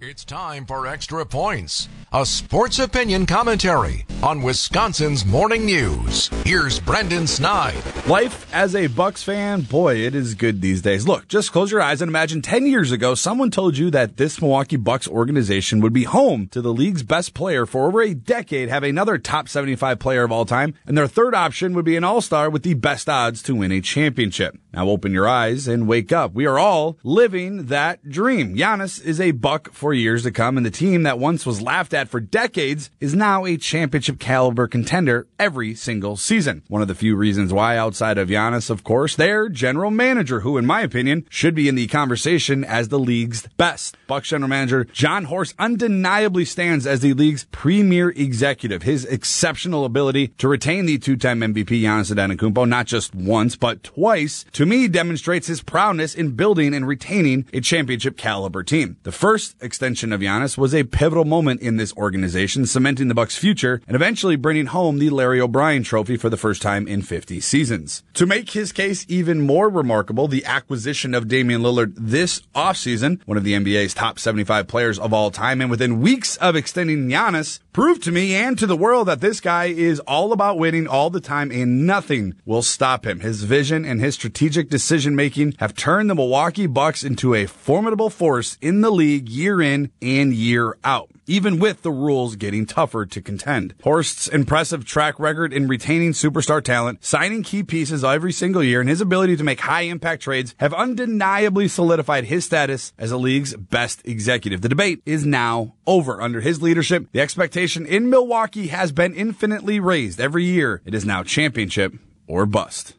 It's time for Extra Points, a sports opinion commentary on Wisconsin's morning news. Here's Brendan Snide. Life as a Bucks fan, boy, it is good these days. Look, just close your eyes and imagine 10 years ago someone told you that this Milwaukee Bucks organization would be home to the league's best player for over a decade, have another top 75 player of all time, and their third option would be an all-star with the best odds to win a championship. Now open your eyes and wake up. We are all living that dream. Giannis is a buck for years to come, and the team that once was laughed at for decades is now a championship caliber contender every single season. One of the few reasons why outside of Giannis, of course, their general manager, who in my opinion should be in the conversation as the league's best. Bucks general manager Jon Horst undeniably stands as the league's premier executive. His exceptional ability to retain the two-time MVP Giannis Antetokounmpo not just once but twice to me demonstrates his proudness in building and retaining a championship caliber team. The first extension of Giannis was a pivotal moment in this organization, cementing the Bucks' future and eventually bringing home the Larry O'Brien trophy for the first time in 50 seasons. To make his case even more remarkable, the acquisition of Damian Lillard this offseason, one of the NBA's top 75 players of all time, and within weeks of extending Giannis, proved to me and to the world that this guy is all about winning all the time and nothing will stop him. His vision and his strategic decision making have turned the Milwaukee Bucks into a formidable force in the league year in and year out even with the rules getting tougher to contend. Horst's impressive track record in retaining superstar talent, signing key pieces every single year, and his ability to make high impact trades have undeniably solidified his status as the league's best executive. The debate is now over. Under his leadership, the expectation in Milwaukee has been infinitely raised every year. It is now championship or bust.